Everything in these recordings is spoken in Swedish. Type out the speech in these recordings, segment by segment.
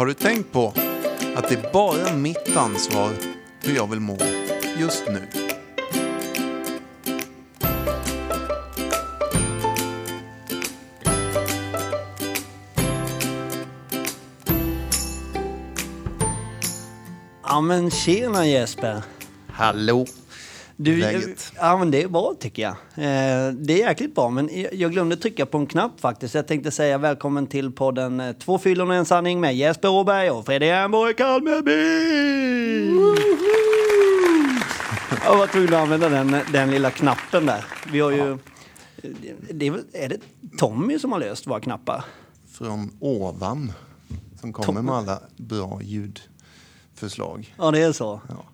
Har du tänkt på att det är bara mitt ansvar hur jag vill må just nu? Ja men tjena Jesper. Hallå! Du, Läget? Ja men det är bra tycker jag. Eh, det är jäkligt bra men jag- glömde trycka på en knapp faktiskt. Jag tänkte säga välkommen till podden eh, Två fyllon och en sanning med Jesper Åberg och Fredrik Ernborg Kalmeby! Jag var tvungen att använda den, den lilla knappen där. Vi har ju... Det är, väl, är det Tommy som har löst våra knappar? Från ovan. Som kommer med alla bra ljudförslag. Ja, det är så. Ja.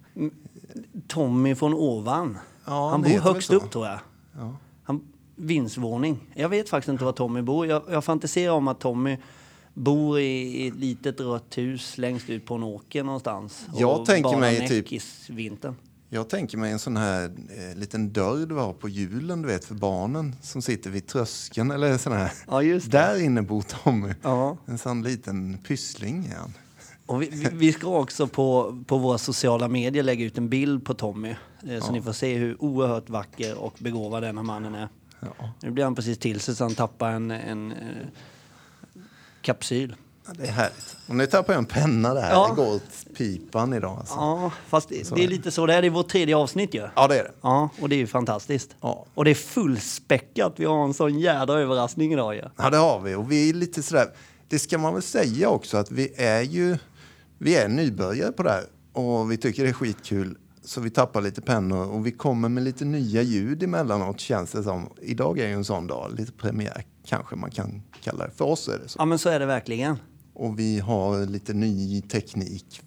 Tommy från ovan. Ja, han bor högst upp tror jag. Han, vindsvåning. Jag vet faktiskt inte var Tommy bor. Jag, jag fantiserar om att Tommy bor i, ett litet rött hus längst ut på en åker någonstans. Jag och tänker mig typ- i vintern. Jag tänker mig en sån här eh, liten dörr du har på julen, du vet, för barnen som sitter vid tröskeln. Eller sån här. Ja. Där inne bor Tommy. Ja. En sån liten pyssling är han. Och vi, vi, ska också på, på våra sociala medier lägga ut en bild på Tommy. Eh, så ni får se hur oerhört vacker och begåvad denna mannen är. Ja. Nu blir han precis till sig så han tappar en, en eh, kapsyl. Ja, det är härligt. Och nu tappar jag en penna där. Ja. Det går åt pipan idag. Alltså. Ja, fast det, det är lite så det är. Det är vårt tredje avsnitt ju. Ja, det är det. Ja, och det är ju fantastiskt. Ja. Och det är fullspäckat. Vi har en sån jädra överraskning idag ju. Ja, det har vi. Och vi är lite sådär, det ska man väl säga också att vi är ju, vi är nybörjare på det här. Och vi tycker det är skitkul. Så vi tappar lite pennor och vi kommer med lite nya ljud emellanåt känns det som. Idag är ju en sån dag, lite premiär kanske man kan kalla det. För oss är det så. Ja, men så är det verkligen. Och vi har lite ny teknik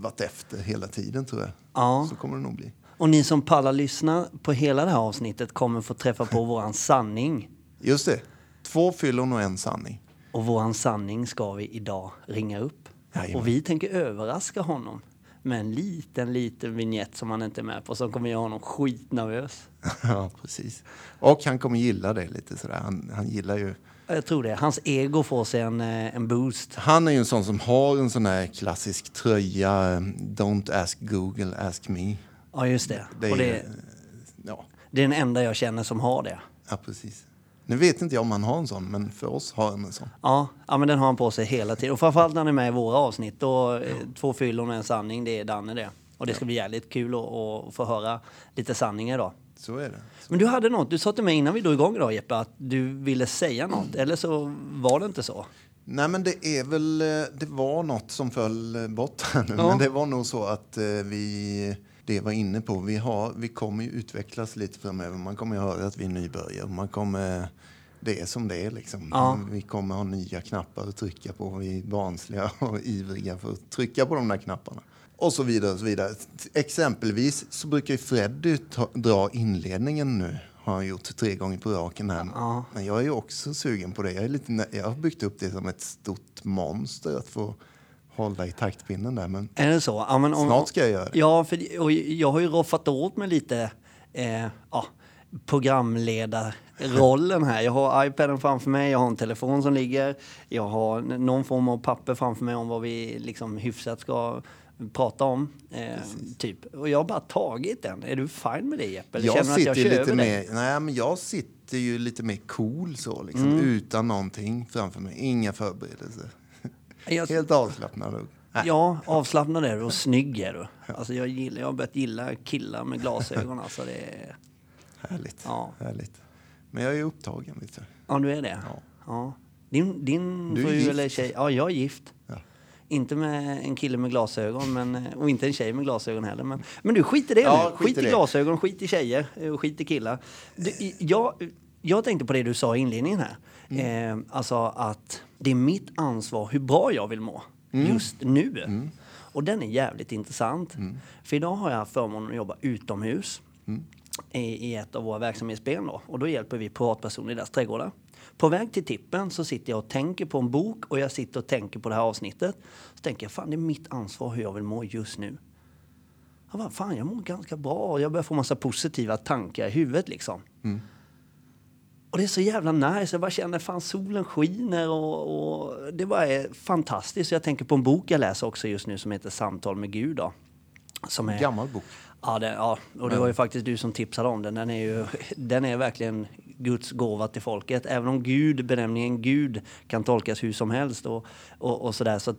varit efter hela tiden tror jag. Ja. Så kommer det nog bli. Och ni som pallar lyssna på hela det här avsnittet kommer få träffa på våran sanning. Just det. Två fyllon och en sanning. Och våran sanning ska vi idag ringa upp. Jajamän. Och vi tänker överraska honom med en liten, liten vignett som han inte är med på som kommer göra honom skitnervös. ja, precis. Och han kommer gilla det lite sådär. Han, han gillar ju... Jag tror det. Hans ego får sig en, eh, en boost. Han är ju en sån som har en sån här klassisk tröja. eh, Don't ask Google, ask me. Ja, just det. Det är, det, ju- ja, det är den enda jag känner som har det. ja, precis. Nu vet inte jag om han har en sån, men för oss har han en sån. Ja, ja, men den har han på sig hela tiden. Och framförallt när han är med i våra avsnitt. Då, eh, Två fyllon och en sanning, det är Danne det. Och det ska bli jävligt kul att, att få höra lite sanningar idag. Så är det. Men du hade något, du sa till mig innan vi drog igång idag Jeppe, att du ville säga något. Eller så var det inte så. Nej, men det är väl... eh, Det var något som föll eh, bort här nu. Ja. Men det var nog så att vi... Det var inne på. Vi, har, vi kommer ju utvecklas lite framöver. Man kommer ju höra att vi är nybörjare. Man kommer... Det är som det är liksom. Ja. Vi kommer ha nya knappar att trycka på. Vi är barnsliga och ivriga för att trycka på de där knapparna. Och så vidare och så vidare. Exempelvis så brukar ju Freddy ta, dra inledningen nu. Har han gjort tre gånger på raken här. Ja. Men jag är också sugen på det. Jag, är lite, jag har byggt upp det som ett stort monster att få hålla i taktpinnen där. Men Är det så? Ja, men om, snart ska jag göra det. Ja, för och jag har ju roffat åt mig lite eh, ja, programledarrollen här. Jag har iPaden framför mig, jag har en telefon som ligger, jag har någon form av papper framför mig om vad vi liksom hyfsat ska prata om. Eh, typ. Och jag har bara tagit den. Är du fine med det Jeppe? Eller Jag känner sitter att jag lite mer, nej, men jag sitter ju lite mer cool så liksom. Mm. Utan någonting framför mig. Inga förberedelser. Jag, Helt avslappnad. Nej. Ja, avslappnad är du och snygg är du. Alltså jag, gillar, jag har börjat gilla killar med glasögon. Alltså det är, Härligt. Ja. Härligt. Men jag är upptagen lite. ja, du är det? Ja. Ja. Din, din Du är fru gift. eller tjej? Ja, jag är gift. Ja. Inte med en kille med glasögon, men, och inte en tjej med glasögon heller. Men, men du, skit i det Ja, nu. skit Skit i det. glasögon, skit i tjejer, eh, och skit i killar. Du, jag, jag tänkte på det du sa i inledningen här. Mm. Eh, alltså att det är mitt ansvar hur bra jag vill må Mm. just nu. Och den är jävligt intressant. För idag har jag förmånen att jobba utomhus Mm. i, i ett av våra verksamhetsben. Då. Och då hjälper vi privatpersoner i deras trädgårdar. På väg till tippen så sitter jag och tänker på en bok och jag sitter och tänker på det här avsnittet. Så tänker jag, fan det är mitt ansvar hur jag vill må just nu. Jag bara, fan jag mår ganska bra. Jag börjar få massa positiva tankar i huvudet liksom. Och det är så jävla nice. Jag bara känner fan solen skiner och, och det bara är fantastiskt. Jag tänker på en bok jag läser också just nu som heter Samtal med Gud. Då, som är, Gammal bok. Ja, det, ja, och det var ju faktiskt du som tipsade om den. Den är ju den är verkligen Guds gåva till folket. Även om Gud, benämningen Gud kan tolkas hur som helst och, och, och sådär. Så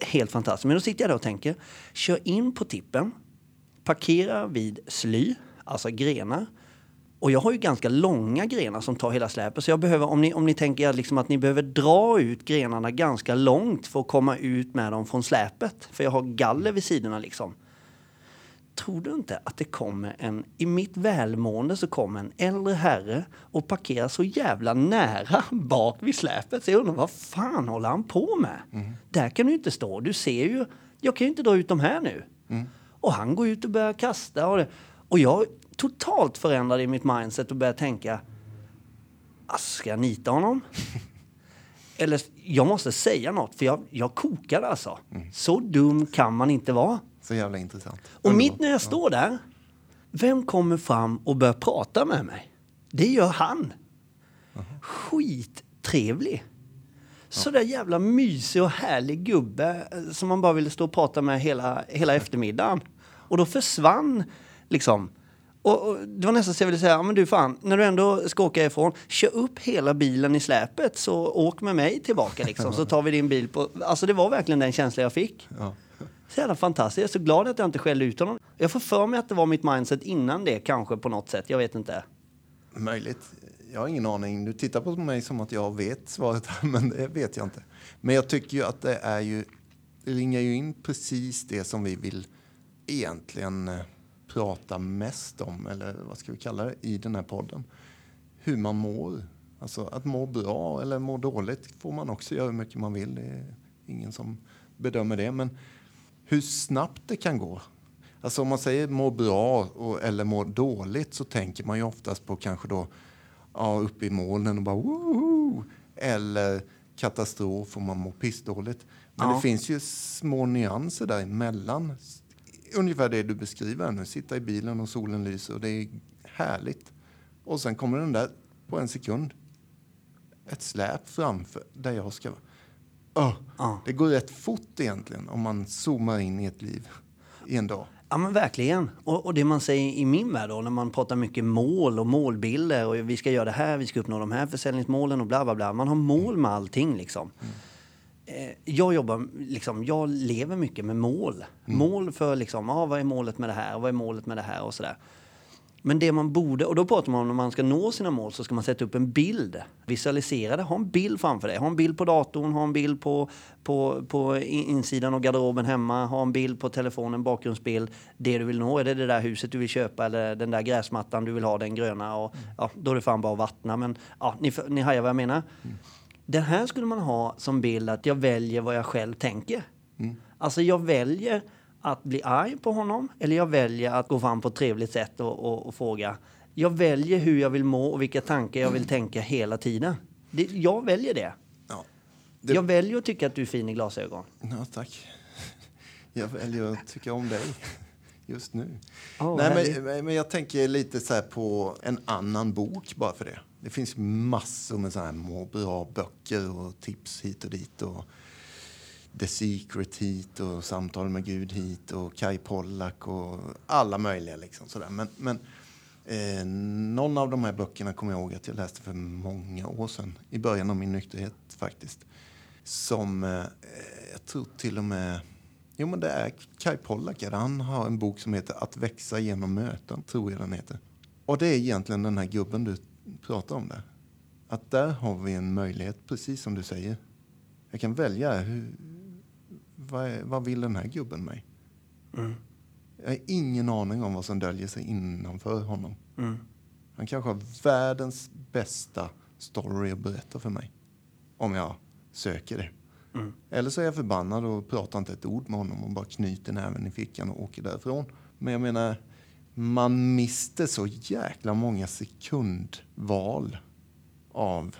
helt fantastiskt. Men då sitter jag där och tänker, kör in på tippen, parkera vid sly, alltså grenar. Och jag har ju ganska långa grenar som tar hela släpet. Så jag behöver, om ni, om ni tänker liksom att ni behöver dra ut grenarna ganska långt för att komma ut med dem från släpet. För jag har galler vid sidorna liksom tror du inte att det kommer en, i mitt välmående så kommer en äldre herre och parkerar så jävla nära bak vid släpet. Så jag undrar vad fan håller han på med? Mm. Där kan du inte stå. Du ser ju, jag kan ju inte dra ut de här nu. Mm. Och han går ut och börjar kasta. Och, det, och jag totalt förändrade i mitt mindset och började tänka, alltså, ska jag nita honom? Eller jag måste säga något, för jag, jag kokade alltså. Mm. Så dum kan man inte vara. Så jävla intressant. Och mitt när jag står där, vem kommer fram och börjar prata med mig? Det gör han. Skittrevlig. Så där jävla mysig och härlig gubbe eh, som man bara ville stå och prata med hela, hela eftermiddagen. Och då försvann liksom och, och, det var nästan så jag ville säga, men du fan, när du ändå ska åka ifrån, kör upp hela bilen i släpet så åk med mig tillbaka liksom, så tar vi din bil på... Alltså det var verkligen den känslan jag fick. Ja. Så jävla fantastiskt. Jag är så glad att jag inte skällde ut honom. Jag får för mig att det var mitt mindset innan det kanske på något sätt. Jag vet inte. Möjligt. Jag har ingen aning. Du tittar på mig som att jag vet svaret men det vet jag inte. Men jag tycker ju att det är ju... Det ringar ju in precis det som vi vill egentligen eh, prata mest om, eller vad ska vi kalla det, i den här podden. Hur man mår. Alltså att må bra eller må dåligt får man också göra hur mycket man vill. Det är ingen som bedömer det. Men hur snabbt det kan gå. Alltså om man säger må bra och, eller må dåligt så tänker man ju oftast på kanske då ja, uppe i molnen och bara woho! Eller katastrof och man mår pissdåligt. Men ja. det finns ju små nyanser däremellan. Ungefär det du beskriver nu. Sitta i bilen och solen lyser och det är härligt. Och sen kommer den där på en sekund. Ett släp framför där jag ska vara. Oh, ja. Det går rätt fort egentligen om man zoomar in i ett liv i en dag. Ja men verkligen. Och, och, det man säger i min värld då, när man pratar mycket mål och målbilder och vi ska göra det här, vi ska uppnå de här försäljningsmålen och bla bla bla. Man har mål med allting liksom. Mm. Eh, jag jobbar, liksom, jag lever mycket med mål. Mm. Mål för liksom, ah, vad är målet med det här, vad är målet med det här och sådär. Men det man borde, och då pratar man om när man ska nå sina mål så ska man sätta upp en bild. Visualisera det, ha en bild framför dig. Ha en bild på datorn, ha en bild på, på, på insidan av garderoben hemma, ha en bild på telefonen, bakgrundsbild. Det du vill nå, är det det där huset du vill köpa eller den där gräsmattan du vill ha, den gröna. Och, mm. ja, då är det fan bara att vattna. Men ja, ni, ni hajar vad jag menar. Mm. Den här skulle man ha som bild att jag väljer vad jag själv tänker. Mm. Alltså jag väljer att bli arg på honom eller jag väljer att gå fram på ett trevligt sätt och, och, och fråga. Jag väljer hur jag vill må och vilka tankar jag vill tänka hela tiden. Det, jag väljer det. Ja, det. Jag väljer att tycka att du är fin i glasögon. Ja, tack. Jag väljer att tycka om dig just nu. Oh, Nej, men, men, jag tänker lite så på en annan bok bara för det. Det finns massor med så här må bra-böcker och tips hit och dit. Och The Secret hit och Samtal med Gud hit och Kai Pollak och alla möjliga. Liksom, sådär. Men, men eh, någon av de här böckerna kommer jag ihåg att jag läste för många år sedan. I början av min nykterhet faktiskt. Som eh, jag tror till och med... Jo, men det är Kai Pollak. Han har en bok som heter Att växa genom möten, tror jag den heter. Och det är egentligen den här gubben du pratar om där. Att där har vi en möjlighet, precis som du säger. Jag kan välja hur, vad, är, vad vill den här gubben mig? Mm. Jag har ingen aning om vad som döljer sig innanför honom. Mm. Han kanske har världens bästa story att berätta för mig. Om jag söker det. Mm. Eller så är jag förbannad och pratar inte ett ord med honom och bara knyter näven i fickan och åker därifrån. Men jag menar, man mister så jäkla många sekundval av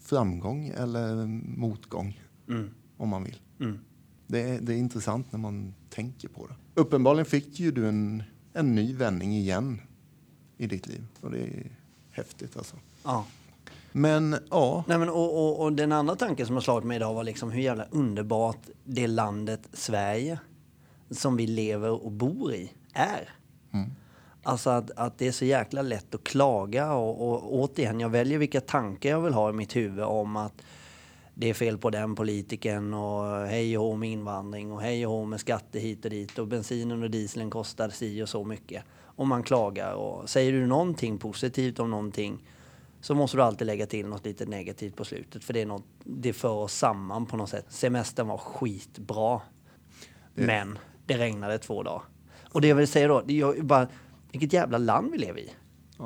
framgång eller motgång. Mm. Om man vill. Mm. Det är, det är intressant när man tänker på det. Uppenbarligen fick ju du en, en ny vändning igen i ditt liv. Och det är häftigt alltså. Ja. Men ja, Nej, men, och, och, och den andra tanken som har slagit mig idag var liksom hur jävla underbart det landet Sverige som vi lever och bor i är. Alltså att, att det är så jäkla lätt att klaga och, och återigen, jag väljer vilka tankar jag vill ha i mitt huvud om att det är fel på den politiken och hej och hå med invandring och hej och hå med skatter hit och dit och bensinen och dieseln kostar si och så mycket. Och man klagar och säger du någonting positivt om någonting så måste du alltid lägga till något lite negativt på slutet för det, är något, det för oss samman på något sätt. Semestern var skitbra. Men det regnade två dagar. Och det jag vill säga då, det är bara, vilket jävla land vi lever i.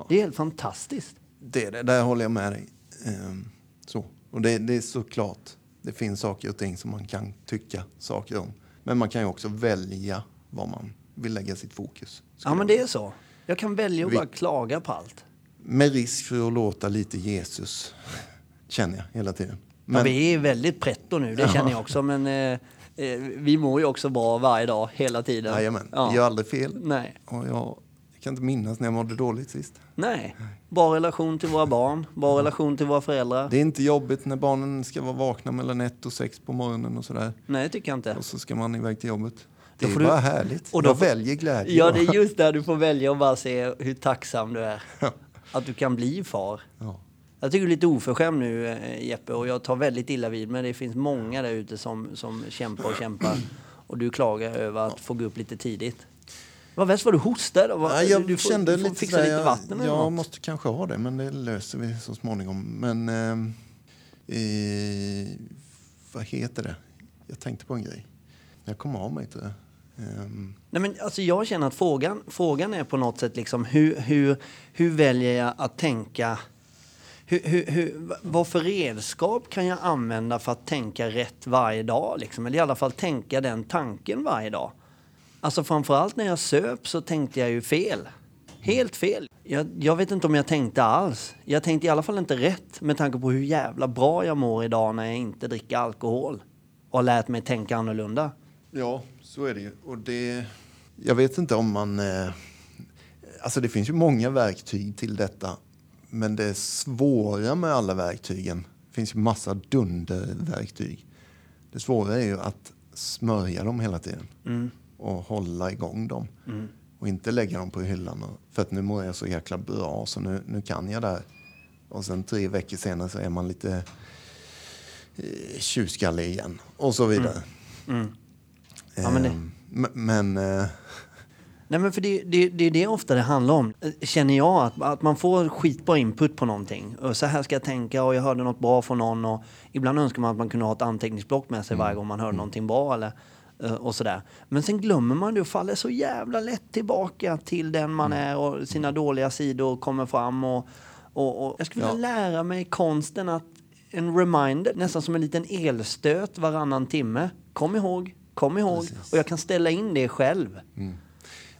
Det är helt fantastiskt. det, det där håller jag med dig. Ehm, så. Och det, det är såklart, det finns saker och ting som man kan tycka saker om. Men man kan ju också välja vad man vill lägga sitt fokus. Ja men det är så. Jag kan välja att bara klaga på allt. Med risk för att låta lite Jesus, känner jag hela tiden. Ja, Men, vi är väldigt pretto nu, det känner jag också. Men eh, eh, vi mår ju också bra varje dag, hela tiden. Jajamän, Ja. gör aldrig fel. Nej. Och jag, jag kan inte minnas när jag mådde dåligt sist. Nej. Bra relation till våra barn, bra relation till våra föräldrar. Det är inte jobbigt när barnen ska vara vakna mellan ett och sex på morgonen och sådär. Nej, det tycker jag inte. Och så ska man iväg till jobbet. Det är du- bara härligt. och då jag får- väljer glädje. Ja, det är just där du får välja att bara se hur tacksam du är. Att du kan bli far. Ja. Jag tycker du är lite oförskämd nu eh, Jeppe och jag tar väldigt illa vid men det finns många där ute som, som kämpar och kämpar. Och du klagar över att få gå upp lite tidigt. Vad värst var du hostade? Ja, jag du får, kände du får lite fixa lite vatten eller jag något. måste kanske ha det, men det löser vi så småningom. Men ehm, eh, vad heter det? Jag tänkte på en grej. Jag kom av mig jag. Ehm, Nej, men alltså jag känner att frågan, frågan är på något sätt liksom hur, hur, hur väljer jag att tänka? Hur, hur, hur, vad för redskap kan jag använda för att tänka rätt varje dag? Liksom? Eller i alla fall tänka den tanken varje dag. Alltså framförallt när jag söp så tänkte jag ju fel. Helt fel. Jag, jag vet inte om jag tänkte alls. Jag tänkte i alla fall inte rätt med tanke på hur jävla bra jag mår idag när jag inte dricker alkohol. Och har lärt mig tänka annorlunda. Ja, så är det ju. Och det, jag vet inte om man... Eh, alltså det finns ju många verktyg till detta. Men det svåra med alla verktygen, det finns ju massa dunderverktyg. Det svåra är ju att smörja dem hela tiden. Och hålla igång dem. Och inte lägga dem på hyllan. Och, för att nu mår jag så jäkla bra så nu, nu kan jag det här. Och sen tre veckor senare så är man lite eh, tjurskallig igen. Och så vidare. Ja, men det- Ehm, m- men eh, Nej men för det, det, det är det ofta det handlar om. Eh, Känner jag att, att man får skitbra input på någonting. Och så här ska jag tänka och jag hörde något bra från någon. Och ibland önskar man att man kunde ha ett anteckningsblock med sig varje gång man hör någonting bra. Eller, eh, och sådär. Men sen glömmer man det och faller så jävla lätt tillbaka till den man är och sina dåliga sidor kommer fram. Och, och, och jag skulle vilja lära mig konsten att en reminder, nästan som en liten elstöt varannan timme. Kom ihåg, kom ihåg. Och jag kan ställa in det själv.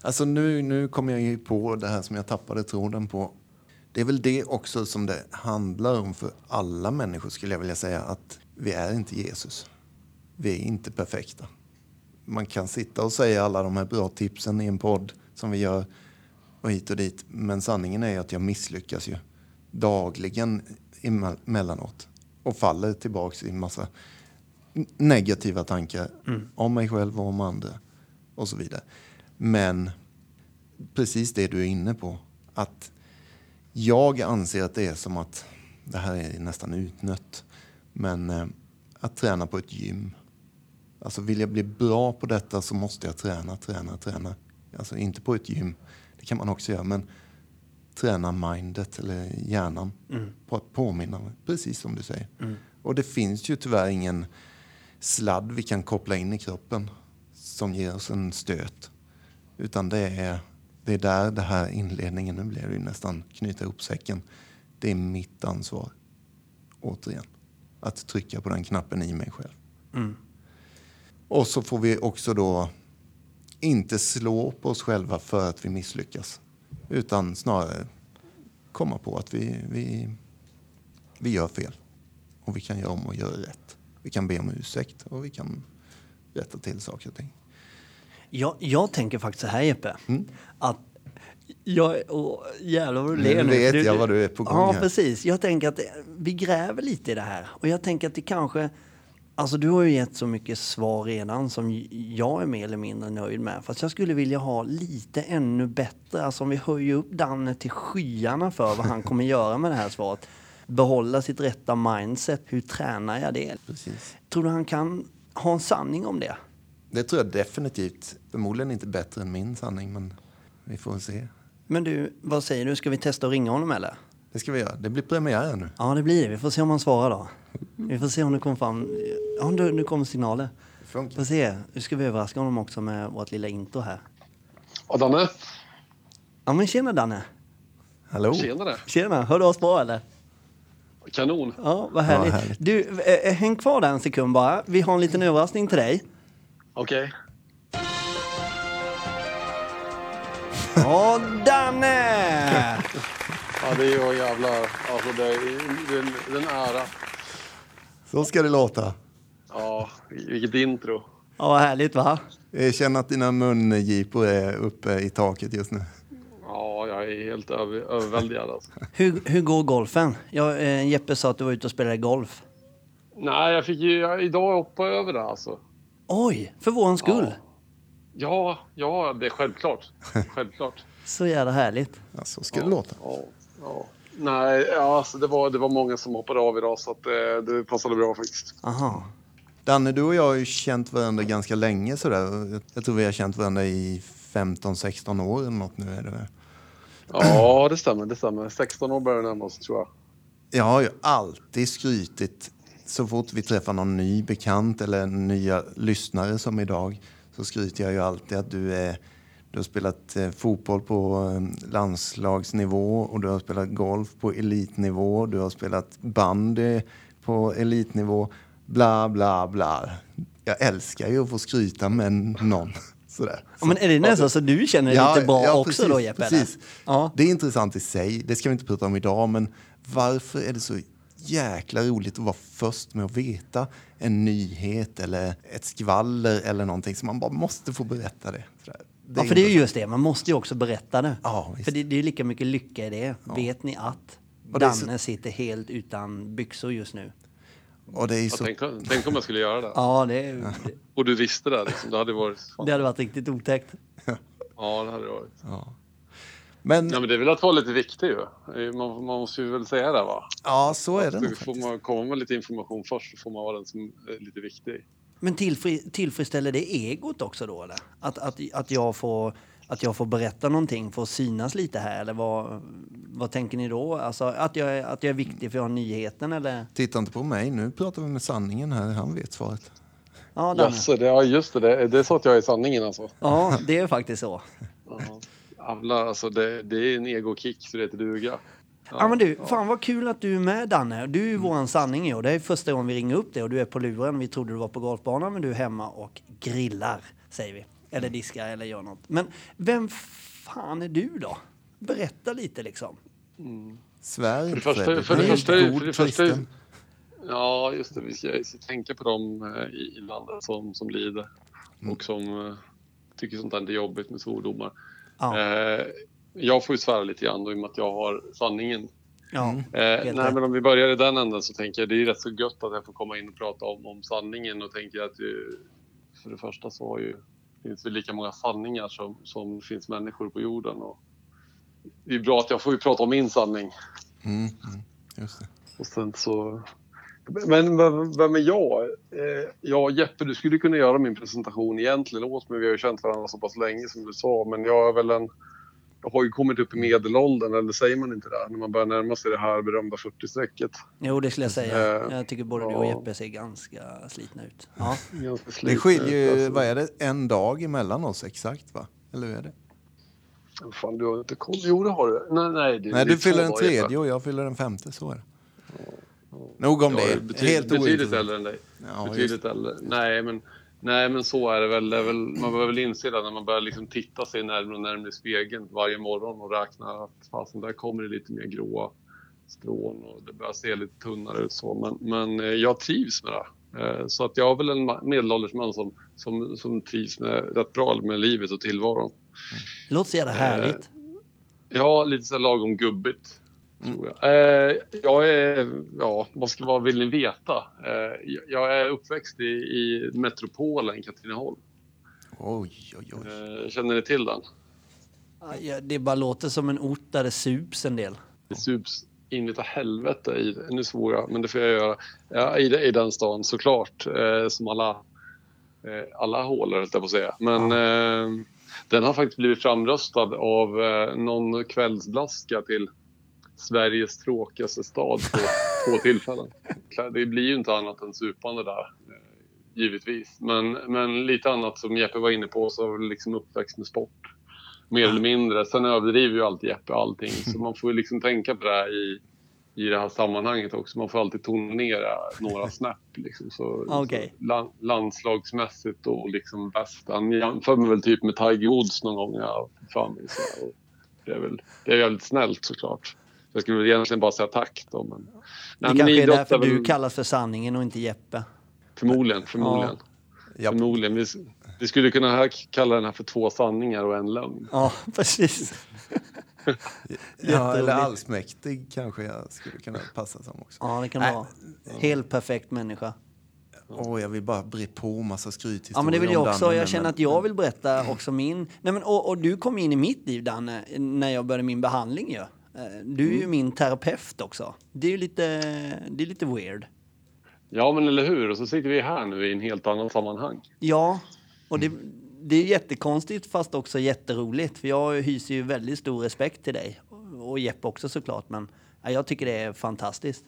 alltså nu, nu kommer jag ju på det här som jag tappade tråden på. Det är väl det också som det handlar om för alla människor skulle jag vilja säga. Att vi är inte Jesus. Vi är inte perfekta. Man kan sitta och säga alla de här bra tipsen i en podd som vi gör och hit och dit. Men sanningen är ju att jag misslyckas ju dagligen emellanåt och faller tillbaks i en massa negativa tankar om mig själv och om andra och så vidare. Men precis det du är inne på, att jag anser att det är som att, det här är nästan utnött, men eh, att träna på ett gym. Alltså vill jag bli bra på detta så måste jag träna, träna, träna. Alltså inte på ett gym, det kan man också göra, men träna mindet eller hjärnan på att påminna, precis som du säger. Och det finns ju tyvärr ingen sladd vi kan koppla in i kroppen som ger oss en stöt. Utan det är, det är där det här inledningen, nu blir det ju nästan knyta ihop säcken. Det är mitt ansvar, återigen, att trycka på den knappen i mig själv. Och så får vi också då inte slå på oss själva för att vi misslyckas. Utan snarare komma på att vi, vi, vi gör fel. Och vi kan göra om och göra rätt. Vi kan be om ursäkt och vi kan rätta till saker och ting. Jag, jag tänker faktiskt så här Jeppe. Att Jag, åh, jävlar vad du ler Nu vet jag vad du är på gång Ja, här. precis. Jag tänker att vi gräver lite i det här. Och jag tänker att det kanske... Alltså du har ju gett så mycket svar redan som jag är mer eller mindre nöjd med. Fast jag skulle vilja ha lite ännu bättre. Alltså om vi höjer upp Danne till skyarna för vad han kommer göra med det här svaret. Behålla sitt rätta mindset. Hur tränar jag det? Precis. Tror du han kan ha en sanning om det? Det tror jag definitivt. Förmodligen inte bättre än min sanning, men vi får se. Men du, vad säger du? Ska vi testa att ringa honom eller? Det ska vi göra. Det blir premiär nu. Ja, det blir det. Vi får se om han svarar då. Vi får se om det kommer fram. Ja, nu, nu kommer signaler. Funkar. Får se. Nu ska vi överraska honom också med vårt lilla intro här. Ja, Danne. Ja, men tjena Danne. Hallå? Tjenare. Tjena, hör du oss bra eller? Kanon. Ja, vad härligt. Ja, härligt. Du, eh, häng kvar där en sekund bara. Vi har en liten överraskning till dig. Okej. Ja, Danne! Ja, det är ju jävlar. Alltså, det är, en, en ära. Så ska det låta. Ja, vilket intro. Ja, vad härligt va? Jag känner att dina mungipor är uppe i taket just nu. Ja, jag är helt över, överväldigad alltså. Hur, hur går golfen? Jag, eh, Jeppe sa att du var ute och spelade golf. Nej, jag fick ju jag, idag hoppa över det alltså. Oj, för våran skull. Ja, ja, det är självklart. Självklart. Så jävla härligt. Ja, så ska det låta. Ja, ja. Nej, ja, alltså, det, var, det var många som hoppade av idag så att, eh, det passade bra faktiskt. Aha. Danne, du och jag har ju känt varandra ganska länge sådär. Jag- Jag tror vi har känt varandra i 15-16 år eller något nu är det väl. Ja, det stämmer. Det stämmer. 16 år börjar närma oss tror jag. Jag har ju alltid skrytit så fort vi träffar någon ny bekant eller nya lyssnare som idag så skryter jag ju alltid att du, är, du har spelat eh, fotboll på eh, landslagsnivå och du har spelat golf på elitnivå. Du har spelat bandy på elitnivå. Bla, bla, bla. Jag älskar ju att få skryta med någon. Sådär. Ja, men är det nästan så du känner dig lite bra också då Jeppe? Precis. Ja. Det är intressant i sig, det ska vi inte prata om idag, men varför är det så jäkla roligt att vara först med att veta en nyhet eller ett skvaller eller någonting så man bara måste få berätta det. Sådär. Ja, för det är ju just det. Man måste ju också berätta det. Ja, för det, det är lika mycket lycka i det. Vet ni att det är så- Danne sitter helt utan byxor just nu? Och det är Ja, så... tänk, tänk om jag skulle göra det. Ja, det, det, Och du visste det liksom. Det hade varit... Fan. det hade varit riktigt otäckt. Ja, det hade det varit. Ja. Men Ja, men det är väl att vara lite viktig ju. Man, man måste ju väl säga det va? ja, så är det nog Får man komma med lite information först så får man vara den som är lite viktig. Men tillfri, tillfredsställer det egot också då eller? Att, att, att, jag får, att jag får berätta någonting, får synas lite här eller vad, vad tänker ni då? Alltså att jag, är- att jag är viktig för jag har nyheten eller? Titta inte på mig, nu pratar vi med sanningen här, han vet svaret. Ja. Jaså, det, ja just det, det. Det är så att jag är sanningen alltså. Ja, det är faktiskt så. Ja. Jävlar, alltså det, det är en egokick så det heter duga. Ja, men du, fan vad kul att du är med Danne. Du är ju våran sanning i år. Det är första gången vi ringer upp dig och du är på luren. Vi trodde du var på golfbanan men du är hemma och grillar, säger vi. Eller diskar eller gör något. Men vem fan är du då? Berätta lite liksom. Svär För det första, för det första, för det första. Ja, just det. Vi ska, vi ska tänka på dem eh, i, i landet som, som lider och som eh, tycker sånt här är jobbigt med svordomar. Ja, Eh, jag får ju svära lite grann då, i och med att jag har sanningen. ja. Eh, Helt nej, men om vi börjar i den änden så tänker jag det är rätt så gött att jag får komma in och prata om, om sanningen och tänker att eh, för det första så har ju, finns det lika många sanningar som, som finns människor på jorden. Och det är bra att jag får ju prata om min sanning. Mm, mm, just det. Och sen så... Men vem, vem är jag? Eh, ja, Jeppe, du skulle kunna göra min presentation egentligen åt mig. Vi har ju känt varandra så pass länge som du sa. Men jag är väl en... Har ju kommit upp i medelåldern, eller säger man inte det? När man börjar närma sig det här berömda 40-strecket. Jo, det skulle jag säga. Eh, Jag tycker både du och ja. Jeppe ser ganska slitna ut. Ja. Ganska Det sliten skiljer ju, alltså. vad är det, en dag emellan oss exakt va? Eller hur är det? Fan, du har inte koll? Jo, det har du. Nej, nej. Det, Nej, det du fyller den Jeppe. tredje och jag fyller den femte, så är det. Nog om är det. betyd, Helt betydligt ointressant. äldre än dig. Ja, just betydligt äldre. Nej men, nej, men så är det väl. Det väl man behöver väl inse det när man börjar liksom titta sig närmare och närmare i spegeln varje morgon och räkna att fasen, där kommer det lite mer gråa strån och det börjar se lite tunnare ut så. Men, men eh, jag trivs med det. Eh, Så att jag är väl en medelålders man som, som, som trivs med, rätt bra med livet och tillvaron. Det låter så jävla härligt. Ja, lite så lagom gubbigt. Tror jag. Eh, jag är, ja, vad, ska, vad vill ni veta? Eh, jag är uppväxt i, i metropolen Katrineholm. Oj, oj, oj. Eh, känner ni till den? Ja, det bara låter som en ort där det sups en del. Det sups in utav helvete i. Nu svor jag, men det får jag göra. Ja, i, i den stan såklart, eh, som alla, eh, alla hålor höll jag på att säga. Men eh, den har faktiskt blivit framröstad av eh, någon kvällsblaska till Sveriges tråkigaste stad på två tillfällen. Det blir ju inte annat än supande där, eh, givetvis. Men, men lite annat som Jeppe var inne på, så liksom uppväxt med sport. Mer eller mindre. Sen överdriver ju alltid Jeppe allting, så man får ju liksom tänka på det i, i det här sammanhanget också. Man får alltid tonera några snäpp. Liksom. Så, Okej. så land, landslagsmässigt och liksom bäst. Han jämför mig väl typ med Tiger Woods någon gång. Ja, för mig, så, det är väl det är väldigt snällt såklart. Jag skulle egentligen bara säga tack då. Men, Nej, Det men kanske är därför väl- du kallas för sanningen och inte Jeppe. Förmodligen, förmodligen. Ja. förmodligen. Vi, vi skulle kunna här kalla den här för två sanningar och en lögn. Ja, precis. Ja, eller allsmäktig kanske jag skulle kunna passa som också. Ja, det kan Nej. vara. Helt perfekt människa. Åh, jag vill bara bre på massa skrythistorier Ja, men det vill jag också. Danne, Jag känner att jag vill berätta också min... Nej, men, och, och du kom in i mitt liv, Danne, när jag började min behandling ju. Eh, Du är ju min terapeut också. Det är ju lite, det är lite weird. Ja, men eller hur? Och så sitter vi här nu i en helt annat sammanhang. Ja, och det, det är jättekonstigt fast också jätteroligt. För jag hyser ju väldigt stor respekt till dig. Och Jeppe också såklart. Men ja, jag tycker det är fantastiskt.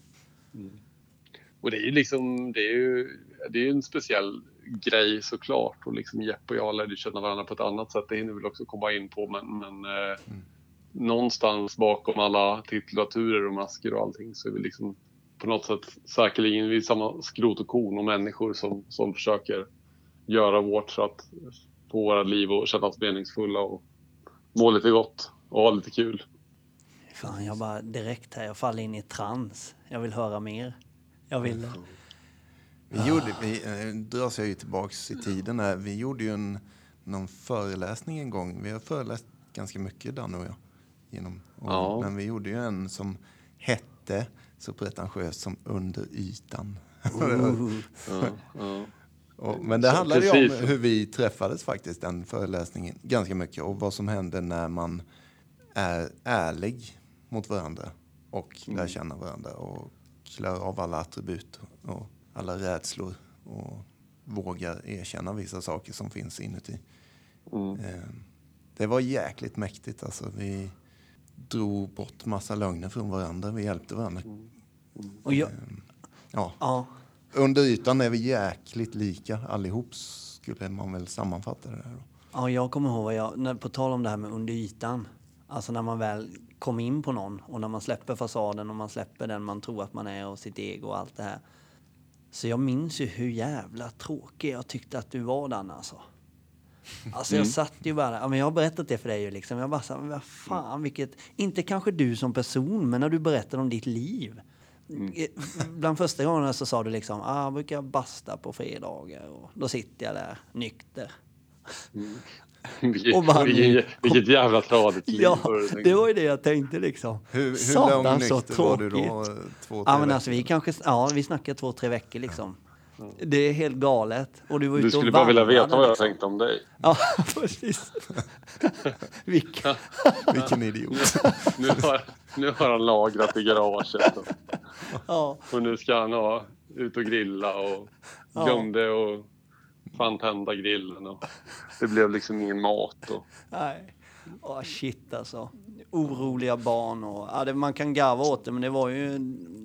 Och det är ju liksom, det är ju, det är en speciell grej såklart. Och liksom Jeppe och jag lärde känna varandra på ett annat sätt. Det hinner vi väl också komma in på. Men, men eh, någonstans bakom alla titulaturer och masker och allting så är vi liksom på något sätt säkerligen vi samma skrot och korn och människor som, som försöker göra vårt för att få våra liv och kännas meningsfulla och må lite gott och ha lite kul. Fan, jag bara direkt här, jag faller in i trans. Jag vill höra mer. Jag vill... Vi gjorde, vi eh, dras jag ju tillbaks i tiden här. Vi gjorde ju en, någon föreläsning en gång. Vi har föreläst ganska mycket, Danne och jag. Genom, åren. Ja. Men vi gjorde ju en som hette så pretentiöst som Under ytan. Ja, ja. Och, men det Så handlade ju om hur vi träffades faktiskt, den föreläsningen, ganska mycket. Och vad som händer när man är ärlig mot varandra och lär känna varandra och klär av alla attribut och alla rädslor och vågar erkänna vissa saker som finns inuti. Mm. Eh, Det var jäkligt mäktigt. Alltså, vi drog bort massa lögner från varandra. Vi hjälpte varandra. Och jag, Ja. ja, Under ytan är vi jäkligt lika allihop skulle man väl sammanfatta det där. Då. ja, jag kommer ihåg jag... När, på tal om det här med under ytan. Alltså när man väl kom in på någon och när man släpper fasaden och man släpper den man tror att man är och sitt ego och allt det här. Så jag minns ju hur jävla tråkig jag tyckte att du var Danne alltså. Alltså jag satt ju bara, ja, men jag har berättat det för dig ju liksom. Jag bara så här, vad fan vilket, inte kanske du som person, men när du berättar om ditt liv. Eh, Bland första gångerna så sa du liksom, ah, jag brukar basta på fredagar och då sitter jag där nykter. Vilket, bara- vilket, vilket jävla tradigt liv. Ja, det, var ju det jag tänkte liksom. Hur, hur Satan, lång så nykter var du då? Två, tre Ja men alltså vi kanske, ja vi snackar två, tre veckor liksom. Det är helt galet. Och du var ute Du skulle bara vilja veta vad jag liksom. tänkte om dig. Ja, precis. Vilka, Vilken idiot. Nu har, nu har han lagrat i garaget. Och, ja. och nu ska han ha ut och grilla och Ja. glömde och fan tända grillen. Och det blev liksom ingen mat. Och, Nej. Åh shit alltså. Oroliga barn och... Ja, det, man kan garva åt det men det var ju...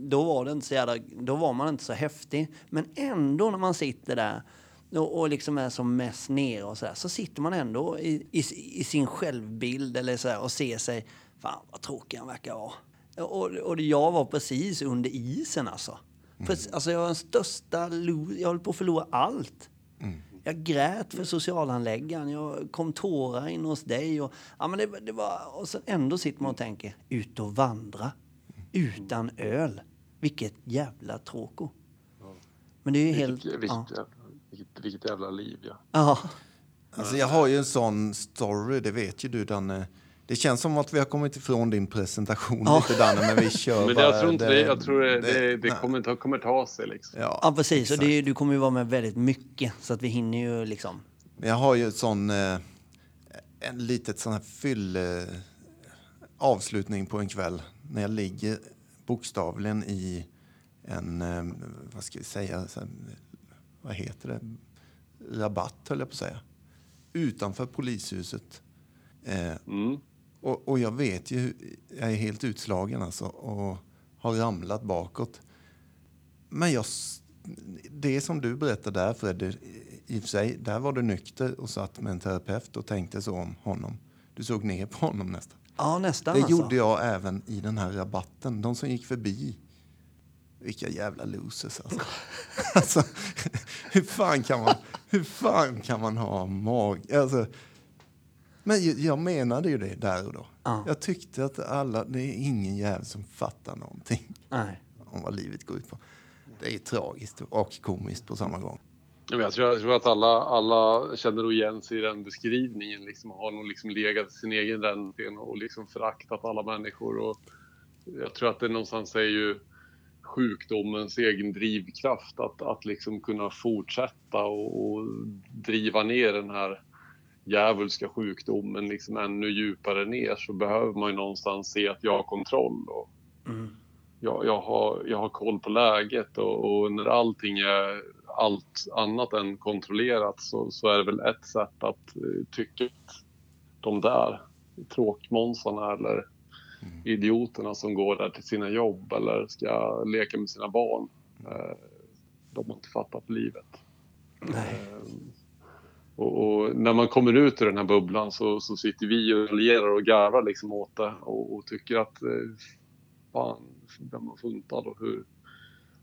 Då var det inte så jävla... Då var man inte så häftig. Men ändå när man sitter där och, och liksom är som mest nere och så där, så sitter man ändå i, i, i sin självbild eller så här, och ser sig... Fan vad tråkig han verkar vara. Och, och jag var precis under isen alltså. Precis, alltså jag var den största... Jag höll på att förlora allt. Jag grät för socialhandläggaren, jag kom tårar in hos dig. Och, ja, men det, det var, och så ändå sitter man och tänker, ut och vandra. Utan öl. Vilket jävla tråko. Men det är ju helt... vilket, vilket, ja. jävla, vilket, vilket jävla liv. Ja. Ja. Alltså jag har ju en sån story, det vet ju du Danne. Det känns som att vi har kommit ifrån din presentation Ja. lite Danne, men vi kör Men bara. jag tror inte det, jag tror det, det, det kommer, ta, kommer ta sig liksom. Ja, Ja, precis. Och det, du kommer ju vara med väldigt mycket så att vi hinner ju liksom... Jag har ju ett sån, eh, en litet sån här fyll eh, avslutning på en kväll när jag ligger bokstavligen i en, eh, vad ska vi säga, vad heter det, rabatt höll jag på att säga. Utanför polishuset. Eh, Mm. Och, och jag vet ju, jag är helt utslagen alltså och har ramlat bakåt. Men jag, det som du berättade där Fredde, i och för sig, där var du nykter och satt med en terapeut och tänkte så om honom. Du såg ner på honom nästan. Ja, nästan Det alltså. gjorde jag även i den här rabatten. De som gick förbi. Vilka jävla losers alltså. alltså hur, fan kan man, hur fan kan man ha mag... Alltså, men jag menade ju det där och då. Ja. Jag tyckte att alla, det är ingen jävel som fattar någonting Nej. om vad livet går ut på. Det är tragiskt och komiskt på samma gång. Jag tror, jag tror att alla, alla känner igen sig i den beskrivningen. Liksom, har nog liksom legat i sin egen rännsten och liksom föraktat alla människor. Och jag tror att det någonstans är ju sjukdomens egen drivkraft att, att liksom kunna fortsätta och, och driva ner den här djävulska sjukdomen liksom ännu djupare ner så behöver man ju någonstans se att jag har kontroll. Och Mm. jag, jag, har, jag har koll på läget och, och när allting är allt annat än kontrollerat så, så är det väl ett sätt att eh, tycka att de där tråkmånsarna eller idioterna som går där till sina jobb eller ska leka med sina barn, eh, de har inte fattat livet. Nej. Eh, och, och när man kommer ut ur den här bubblan så, så sitter vi och raljerar och garvar liksom åt det och, och tycker att eh, fan, vem har funtad och hur...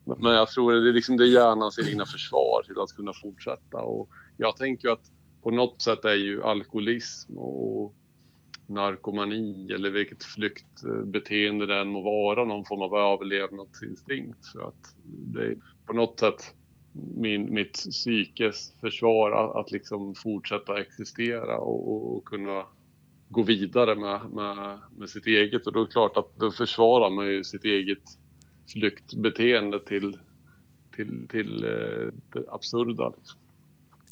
Men men jag tror det är, liksom, det är hjärnans egna försvar till att kunna fortsätta. Och jag tänker ju att på något sätt är ju alkoholism och narkomani eller vilket flyktbeteende det än må vara någon form av överlevnadsinstinkt. För att det är på något sätt min, mitt psykes försvar att, att liksom fortsätta existera och, och, och kunna gå vidare med, med, med sitt eget. Och då är det klart att då försvarar man ju sitt eget flyktbeteende till, till, till eh, det absurda. Liksom.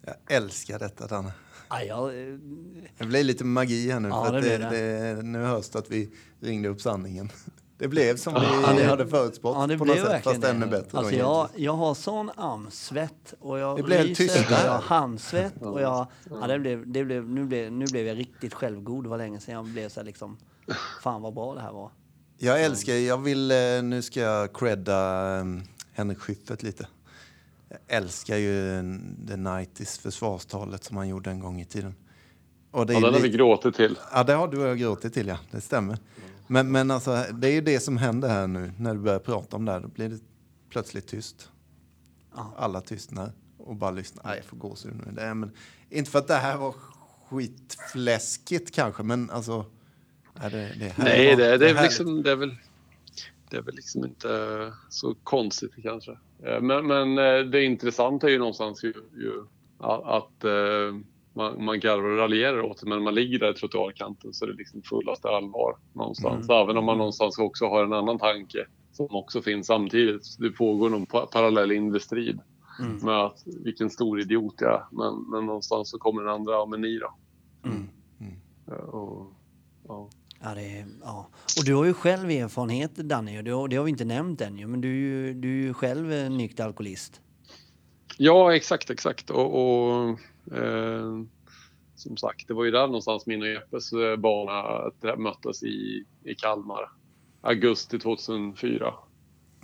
Jag älskar detta Danne. Ja, jag, eh, Det blir lite magi här nu. Ja, för det det, det, nu hörs det att vi ringde upp sanningen. Det blev som vi Ja, det- hade förutspått ja, det på något sätt, fast det. ännu bättre. Alltså jag, jag har sån armsvett och jag Det blev ryser och jag har handsvett och jag... Ja, det blev, det blev, nu, blev, nu blev jag riktigt självgod. Det var länge sedan jag blev så här liksom... Fan vad bra det här var. Jag älskar, jag vill, eh, nu ska jag credda um, Henrik Schyffert lite. Jag älskar ju eh, The Nighties försvarstalet som han gjorde en gång i tiden. Och det Ja, den har vi gråtit till. Ja, det har du och jag gråtit till, ja. Det stämmer. Men, men alltså, det är ju det som händer här nu när du börjar prata om det här. Då blir det plötsligt tyst. Ja. Alla tystnar och bara lyssnar. Nej, jag får gåshud nu. Det är, men, inte för att det här var skitfläskigt kanske, men alltså... Nej, det, det här Nej, det, det, är härligt. liksom, det, är väl, det är väl liksom inte så konstigt kanske. Eh, Men, men eh, det intressanta är ju någonstans ju, ju att, att eh, man, man garvar och raljerar åt det, men när man ligger där i trottoarkanten så är det liksom fullaste allvar någonstans. Även om man någonstans också har en annan tanke som också finns samtidigt. Det pågår någon pa- parallell inre strid med att vilken stor idiot jag är. Men, men någonstans så kommer den andra, ja men ni då? Mm. Eh, Och, ja. Ja, det är, ja. Och du har ju själv erfarenhet Danny, och det har, det har vi inte nämnt än ju, men du är ju, du är ju själv nykter alkoholist. Ja, exakt, exakt. Och, och som sagt, det var ju där någonstans min och Jeppes eh, bana möttes i, i Kalmar. Augusti 2004,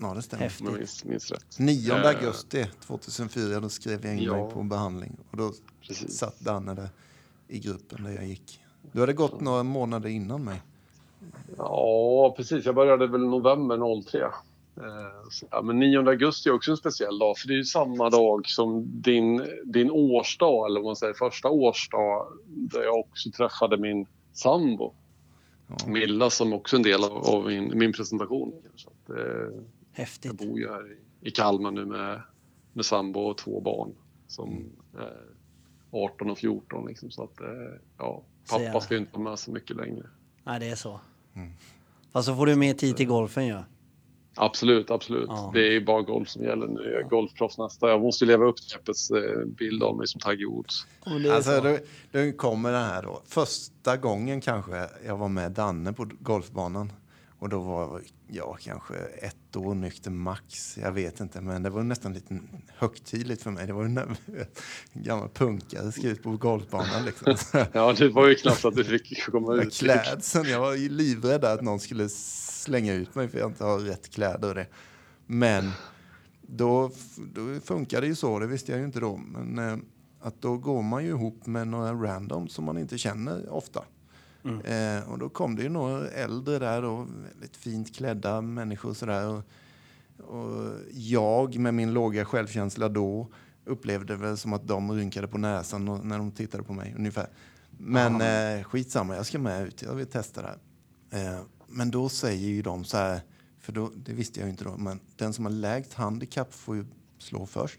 Ja, det stämmer. Häftigt. jag minns, minns rätt. 9 Eh, augusti 2004 då skrev jag in mig Ja. på behandling. Och då Precis. satt Danne där i gruppen där jag gick. Du hade gått några månader innan mig. Ja, precis. Jag började väl november 03. Eh, ja, men 9 augusti är också en speciell dag, för det är ju samma dag som din, din årsdag, eller vad man säger, första årsdag, där jag också träffade min sambo. Ja. Milla som också är en del av, av min, min presentation. Så att, eh, jag Häftigt. bor ju här i, i Kalmar nu med, med sambo och två barn som Mm. är 18 och 14. Liksom, så att, eh, ja, pappa ska ju inte vara med så mycket längre. Nej, det är så. Mm. Fast så får du mer tid till golfen ju. Absolut, absolut. Ja. Det är bara golf som gäller nu. Jag är golfproffs nästa. Jag måste leva upp till Jeppes eh, bild av mig som Tiger Woods. Alltså, så. då, då kommer den här då. Första gången kanske jag var med Danne på golfbanan. Och då var jag kanske ett år nykter max. Jag vet inte, men det var nästan lite högtidligt för mig. Det var ju en gammal punkare ska ut på golfbanan liksom. Ja, det var ju knappt att du fick komma ut. Klädseln, jag var ju livrädd att någon skulle slänga ut mig för jag inte har rätt kläder och det. Men då, då funkar det ju så, det visste jag ju inte då. Men eh, att då går man ju ihop med några random som man inte känner ofta. Eh, och då kom det ju några äldre där och väldigt fint klädda människor sådär. Och, och jag med min låga självkänsla då upplevde väl som att de rynkade på näsan och- när de tittade på mig ungefär. Men eh, skitsamma, jag ska med ut, jag vill testa det här. Eh, men då säger ju de så här, för då, det visste jag ju inte då, men den som har lägst handikapp får ju slå först.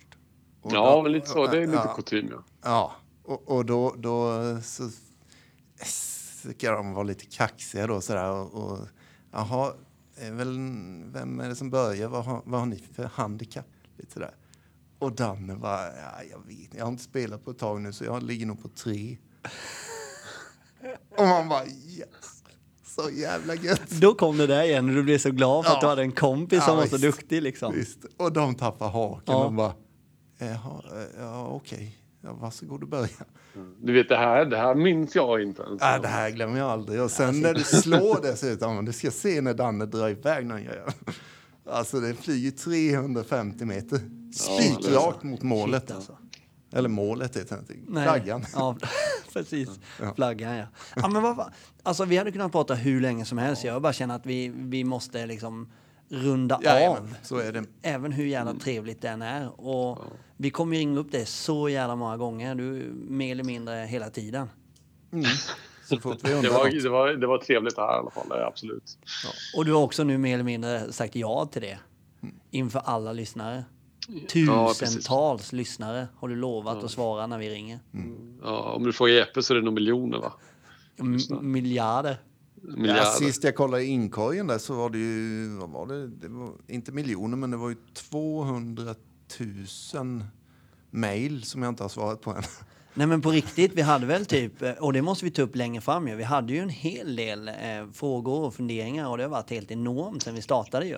Och Ja, då- men lite så. Det är lite ja, kutym, ja. Ja, och, och då, då så ska de vara lite kaxiga då sådär och, och jaha, är väl, vem är det som börjar? Vad har, vad har ni för handikapp? Lite sådär. Och Danne bara, ja, jag vet jag har inte spelat på ett tag nu så jag ligger nog på tre. och man bara yes, så jävla gött. Då kom det där igen och du blev så glad för att Ja. du hade en kompis som Ja, var så visst. duktig liksom. Visst. Och de tappar haken Ja. och bara, jaha, eh, ja okej, ja, varsågod och börja. Du vet, det här, det här minns jag inte ens. Ja, det här glömmer jag aldrig. Och sen när du slår dessutom, du ska se när Danne drar iväg när han gör Alltså det flyger 350 meter spikrakt mot målet. Shit, alltså. Eller målet heter det inte, flaggan. Ja, precis. Flaggan, ja. ja men vad, alltså, vi hade kunnat prata hur länge som helst. Jag bara känner att vi, vi måste liksom runda Jajamän, av. så är det. Även hur jävla trevligt den är. Och Vi kommer ju ringa upp dig så jävla många gånger. Du mer eller mindre hela tiden. Så fort vi Det var, det, var, det var trevligt här i alla fall, absolut. Och du har också nu mer eller mindre sagt ja till det. Inför alla lyssnare. Ja. Tusentals lyssnare har du lovat att svara när vi ringer. Ja, om du frågar Jeppe så är det nog miljoner, va? M- miljarder. Miljarder. Ja, sist jag kollade inkorgen där så var det ju, vad var det? det var inte miljoner men det var ju 200 000 mejl som jag inte har svarat på än. Nej men på riktigt, vi hade väl typ, eh, och det måste vi ta upp längre fram ju. Vi hade ju en hel del eh, frågor och funderingar och det har varit helt enormt sen vi startade ju.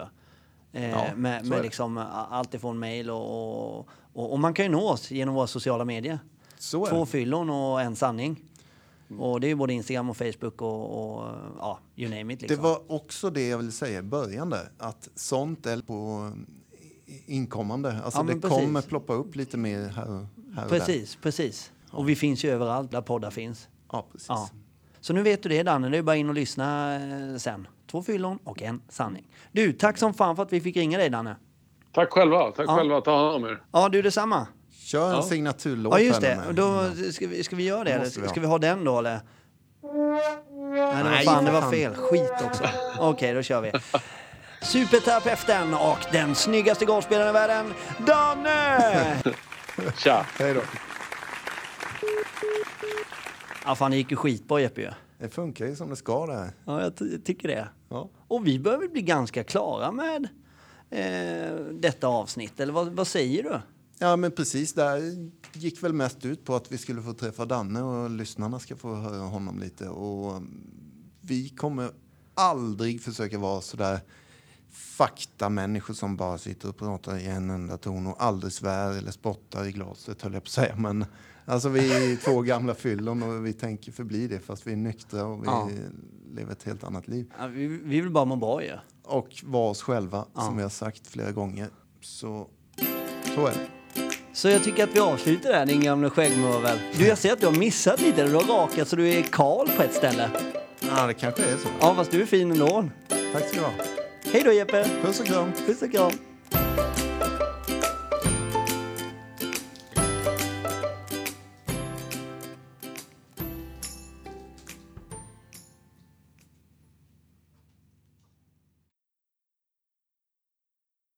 Eh, Ja, med med det. liksom allt ifrån mail och, och, och, och man kan ju nå oss genom våra sociala medier. Så Två det. fyllon och en sanning. Och det är ju både Instagram och Facebook och, och ja, you name it Det liksom. var också det jag ville säga i början där, att sånt är på inkommande. Alltså Ja, det precis. kommer ploppa upp lite mer här, och- här och där. Precis, precis. Och vi finns ju överallt där poddar finns. Ja, precis. Ja. Så nu vet du det Danne, det är bara in och lyssna eh, sen. Två fyllon och en sanning. Du, tack som fan för att vi fick ringa dig Danne. Tack själva, tack Ja. själva. Ta hand om er. Ja, du detsamma. Kör en Ja. signaturlåt Ja, just det. Då ska vi, ska vi göra det? Eller? ha. Ska vi ha den då eller? Nej, det var Nej, fan, det var fel. Skit också. Okej, då kör vi. Superterapeuten och den snyggaste golfspelaren i världen, Danne! Tja! Hej då. Ja, fan, det gick ju skitbra Jeppe ju. Det funkar ju som det ska det här. Ja, jag ty- tycker det. Ja. Och vi börjar väl bli ganska klara med eh, detta avsnitt, eller vad, vad säger du? ja, men precis. Där gick väl mest ut på att vi skulle få träffa Danne och lyssnarna ska få höra honom lite. Och vi kommer aldrig försöka vara sådär faktamänniskor som bara sitter och pratar i en enda ton och aldrig svär eller spottar i glaset höll jag på att säga. Men alltså vi är två gamla fyllon och vi tänker förbli det fast vi är nyktra och vi Ja. lever ett helt annat liv. Ja, vi, vi vill bara må bra ju. Och vara oss själva Ja. som vi har sagt flera gånger. Så, så är det. Så jag tycker att vi avslutar där din gamla skäggmurvel. Du, jag ser att du har missat lite. Du har rakat så du är kal på ett ställe. Ja, det kanske är så. Ja, fast du är fin ändå. Tack ska du ha. Hej då Jeppe! Puss och kram. Puss och kram!